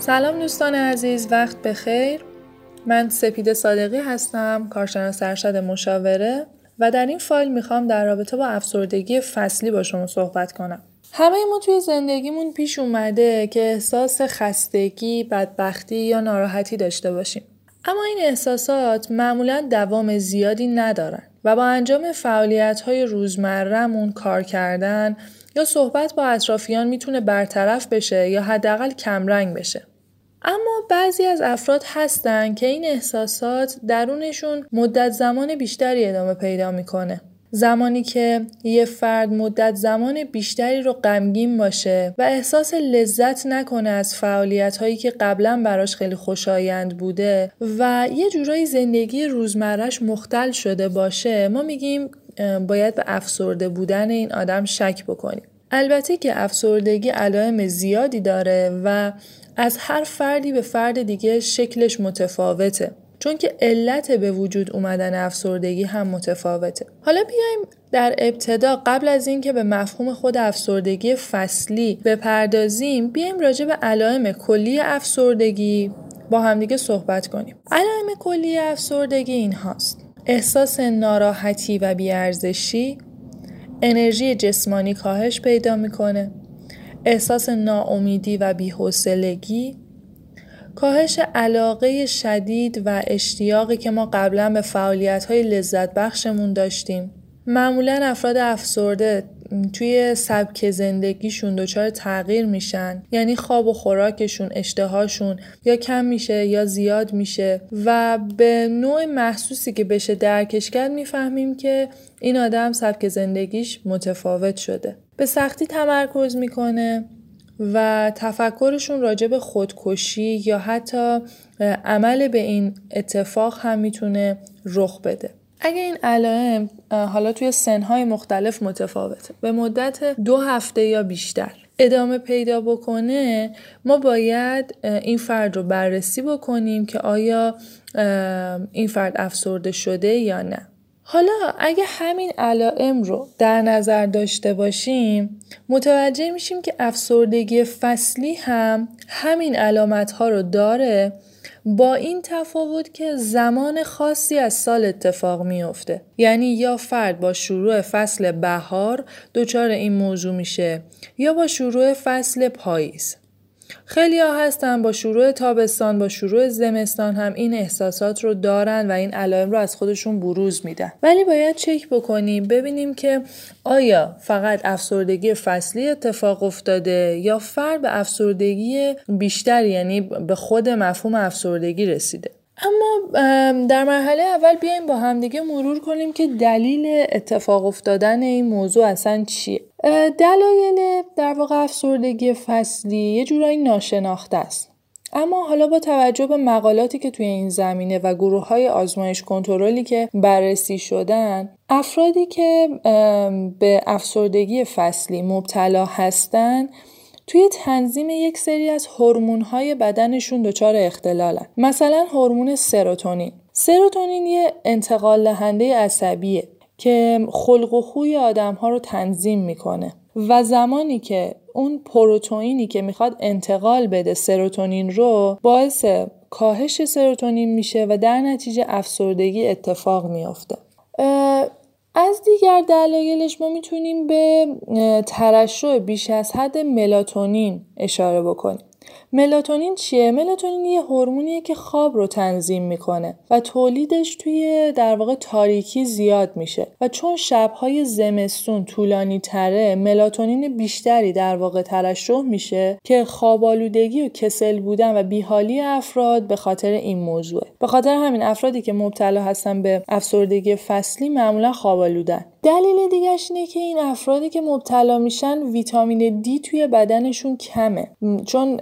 سلام دوستان عزیز وقت بخیر من سپید صادقی هستم کارشناس ارشد مشاوره و در این فایل می‌خوام در رابطه با افسردگی فصلی با شما صحبت کنم همه ما توی زندگیمون پیش اومده که احساس خستگی، بدبختی یا ناراحتی داشته باشیم. اما این احساسات معمولا دوام زیادی ندارن و با انجام فعالیت های روزمرهمون کار کردن یا صحبت با اطرافیان می‌تونه برطرف بشه یا حداقل کمرنگ بشه. اما بعضی از افراد هستن که این احساسات درونشون مدت زمان بیشتری ادامه پیدا می‌کنه. زمانی که یه فرد مدت زمان بیشتری رو غمگین باشه و احساس لذت نکنه از فعالیت هایی که قبلا براش خیلی خوشایند بوده و یه جورایی زندگی روزمرش مختل شده باشه ما میگیم باید به افسرده بودن این آدم شک بکنیم البته که افسردگی علائم زیادی داره و از هر فردی به فرد دیگه شکلش متفاوته چون که علت به وجود اومدن افسردگی هم متفاوته. حالا بیایم در ابتدا قبل از اینکه به مفهوم خود افسردگی فصلی بپردازیم بیایم راجع به علائم کلی افسردگی با همدیگه صحبت کنیم. علائم کلی افسردگی این هاست احساس ناراحتی و بیارزشی انرژی جسمانی کاهش پیدا می‌کنه. احساس ناامیدی و بیحوصلگی. کاهش علاقه شدید و اشتیاقی که ما قبلا به فعالیت های لذت بخشمون داشتیم. معمولا افراد افسرده توی سبک زندگیشون دچار تغییر میشن. یعنی خواب و خوراکشون اشتهاشون یا کم میشه یا زیاد میشه. و به نوع محسوسی که بشه درکش کرد می‌فهمیم که این آدم سبک زندگیش متفاوت شده. به سختی تمرکز می‌کنه و تفکرشون راجع به خودکشی یا حتی عمل به این اتفاق هم می‌تونه رخ بده. اگه این علائم حالا توی سنهای مختلف متفاوته به مدت دو هفته یا بیشتر ادامه پیدا بکنه ما باید این فرد رو بررسی بکنیم که آیا این فرد افسرده شده یا نه. حالا اگه همین علائم رو در نظر داشته باشیم متوجه میشیم که افسردگی فصلی هم همین علامت ها رو داره با این تفاوت که زمان خاصی از سال اتفاق میافته. یعنی یا فرد با شروع فصل بهار دچار این موضوع میشه یا با شروع فصل پاییز. خیلی ها هستن با شروع تابستان با شروع زمستان هم این احساسات رو دارن و این علائم رو از خودشون بروز میدن. ولی باید چک بکنیم ببینیم که آیا فقط افسردگی فصلی اتفاق افتاده یا فرد به افسردگی بیشتر یعنی به خود مفهوم افسردگی رسیده. اما در مرحله اول بیایم با همدیگه مرور کنیم که دلیل اتفاق افتادن این موضوع اصلا چیه. دلایل در واقع افسردگی فصلی یه جورایی ناشناخته است. اما حالا با توجه به مقالاتی که توی این زمینه و گروه های آزمایش کنترلی که بررسی شدن افرادی که به افسردگی فصلی مبتلا هستند توی تنظیم یک سری از های بدنشون دچار اختلالن. مثلا هورمون سروتونین. سروتونین یه انتقال دهنده عصبیه که خلق و خوی آدم ها رو تنظیم می‌کنه. و زمانی که اون پروتئینی که می‌خواد انتقال بده سروتونین رو باعث کاهش سروتونین میشه و در نتیجه افسردگی اتفاق میافته. از دیگر دلایلش ما می‌تونیم به ترشح بیش از حد ملاتونین اشاره بکنیم. ملاتونین چیه؟ ملاتونین یه هورمونیه که خواب رو تنظیم می‌کنه و تولیدش توی در واقع تاریکی زیاد میشه و چون شبهای زمستون طولانی تره ملاتونین بیشتری در واقع ترشح میشه که خواب آلودگی و کسل بودن و بیحالی افراد به خاطر این موضوعه. به خاطر همین افرادی که مبتلا هستن به افسردگی فصلی معمولا خواب آلودن دلیل دیگهش اینه که این افرادی که مبتلا میشن ویتامین دی توی بدنشون کمه. چون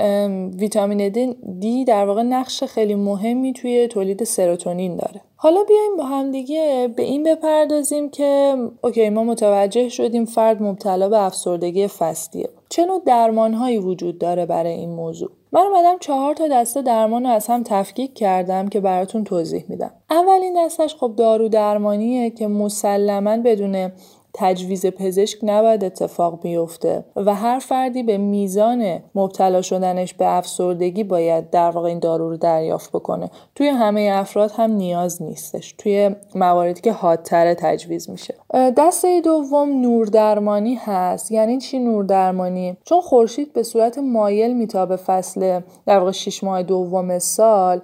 ویتامین دی در واقع نقش خیلی مهمی توی تولید سروتونین داره. حالا بیایم با هم دیگه به این بپردازیم که اوکی ما متوجه شدیم فرد مبتلا به افسردگی فصلیه. چه نوع درمانهایی وجود داره برای این موضوع؟ من اومدم چهار تا دسته درمان رو از هم تفکیک کردم که براتون توضیح میدم. اولین دستش خب دارو درمانیه که مسلما بدون تجویز پزشک نباید اتفاق بیفته و هر فردی به میزان مبتلا شدنش به افسردگی باید در واقع این دارو رو دریافت بکنه. توی همه افراد هم نیاز نیستش. توی مواردی که حادتر تجویز میشه. دسته دوم نوردرمانی هست. یعنی چی نوردرمانی؟ چون خورشید به صورت مایل میتابه فصل در واقع 6 ماه دوم سال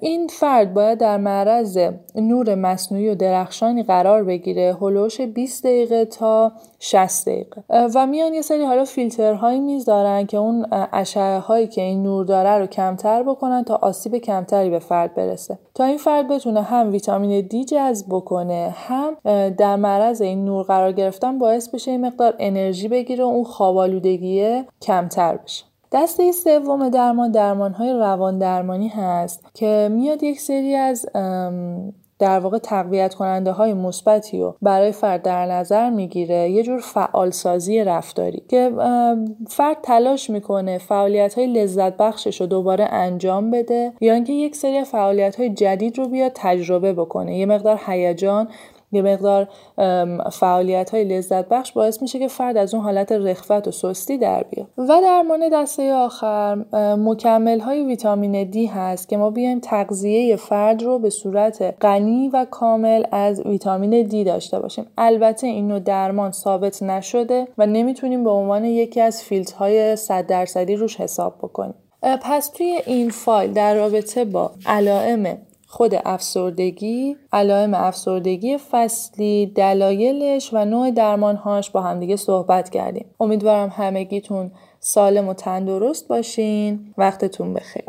این فرد باید در معرض نور مصنوعی و درخشانی قرار بگیره. هلوش 20 دقیقه تا 60 دقیقه. و میان یه سری حالا فیلترهایی می‌ذارن که اون اشعه هایی که این نور داره رو کمتر بکنن تا آسیب کمتری به فرد برسه. تا این فرد بتونه هم ویتامین دی جذب بکنه هم در معرض این نور قرار گرفتن باعث بشه این مقدار انرژی بگیره و اون خوابالودگی کمتر بشه. دسته سوم درمان درمان های روان درمانی هست که میاد یک سری از در واقع تقویت کننده های مثبتی رو برای فرد در نظر می‌گیره. یه جور فعال سازی رفتاری که فرد تلاش می‌کنه فعالیت های لذت بخشش رو دوباره انجام بده یا اینکه یک سری فعالیت های جدید رو بیاد تجربه بکنه. یه مقدار هیجان یه مقدار فعالیت های لذت بخش باعث میشه که فرد از اون حالت رخوت و سستی در بیاد. و درمان دسته آخر مکمل های ویتامین دی هست که ما بیایم تغذیه فرد رو به صورت غنی و کامل از ویتامین دی داشته باشیم. البته این نوع درمان ثابت نشده و نمی‌تونیم به عنوان یکی از فیلترهای 100 درصدی روش حساب بکنیم. پس توی این فایل در رابطه با علائم خود افسردگی، علائم افسردگی فصلی، دلایلش و نوع درمانهاش با همدیگه صحبت کردیم. امیدوارم همگیتون سالم و تندرست باشین. وقتتون بخیر.